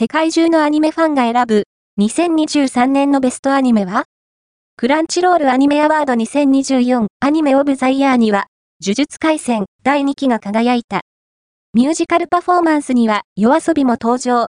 世界中のアニメファンが選ぶ2023年のベストアニメは？クランチロールアニメアワード2024アニメオブザイヤーには呪術回戦第2期が輝いた。ミュージカルパフォーマンスには夜遊びも登場。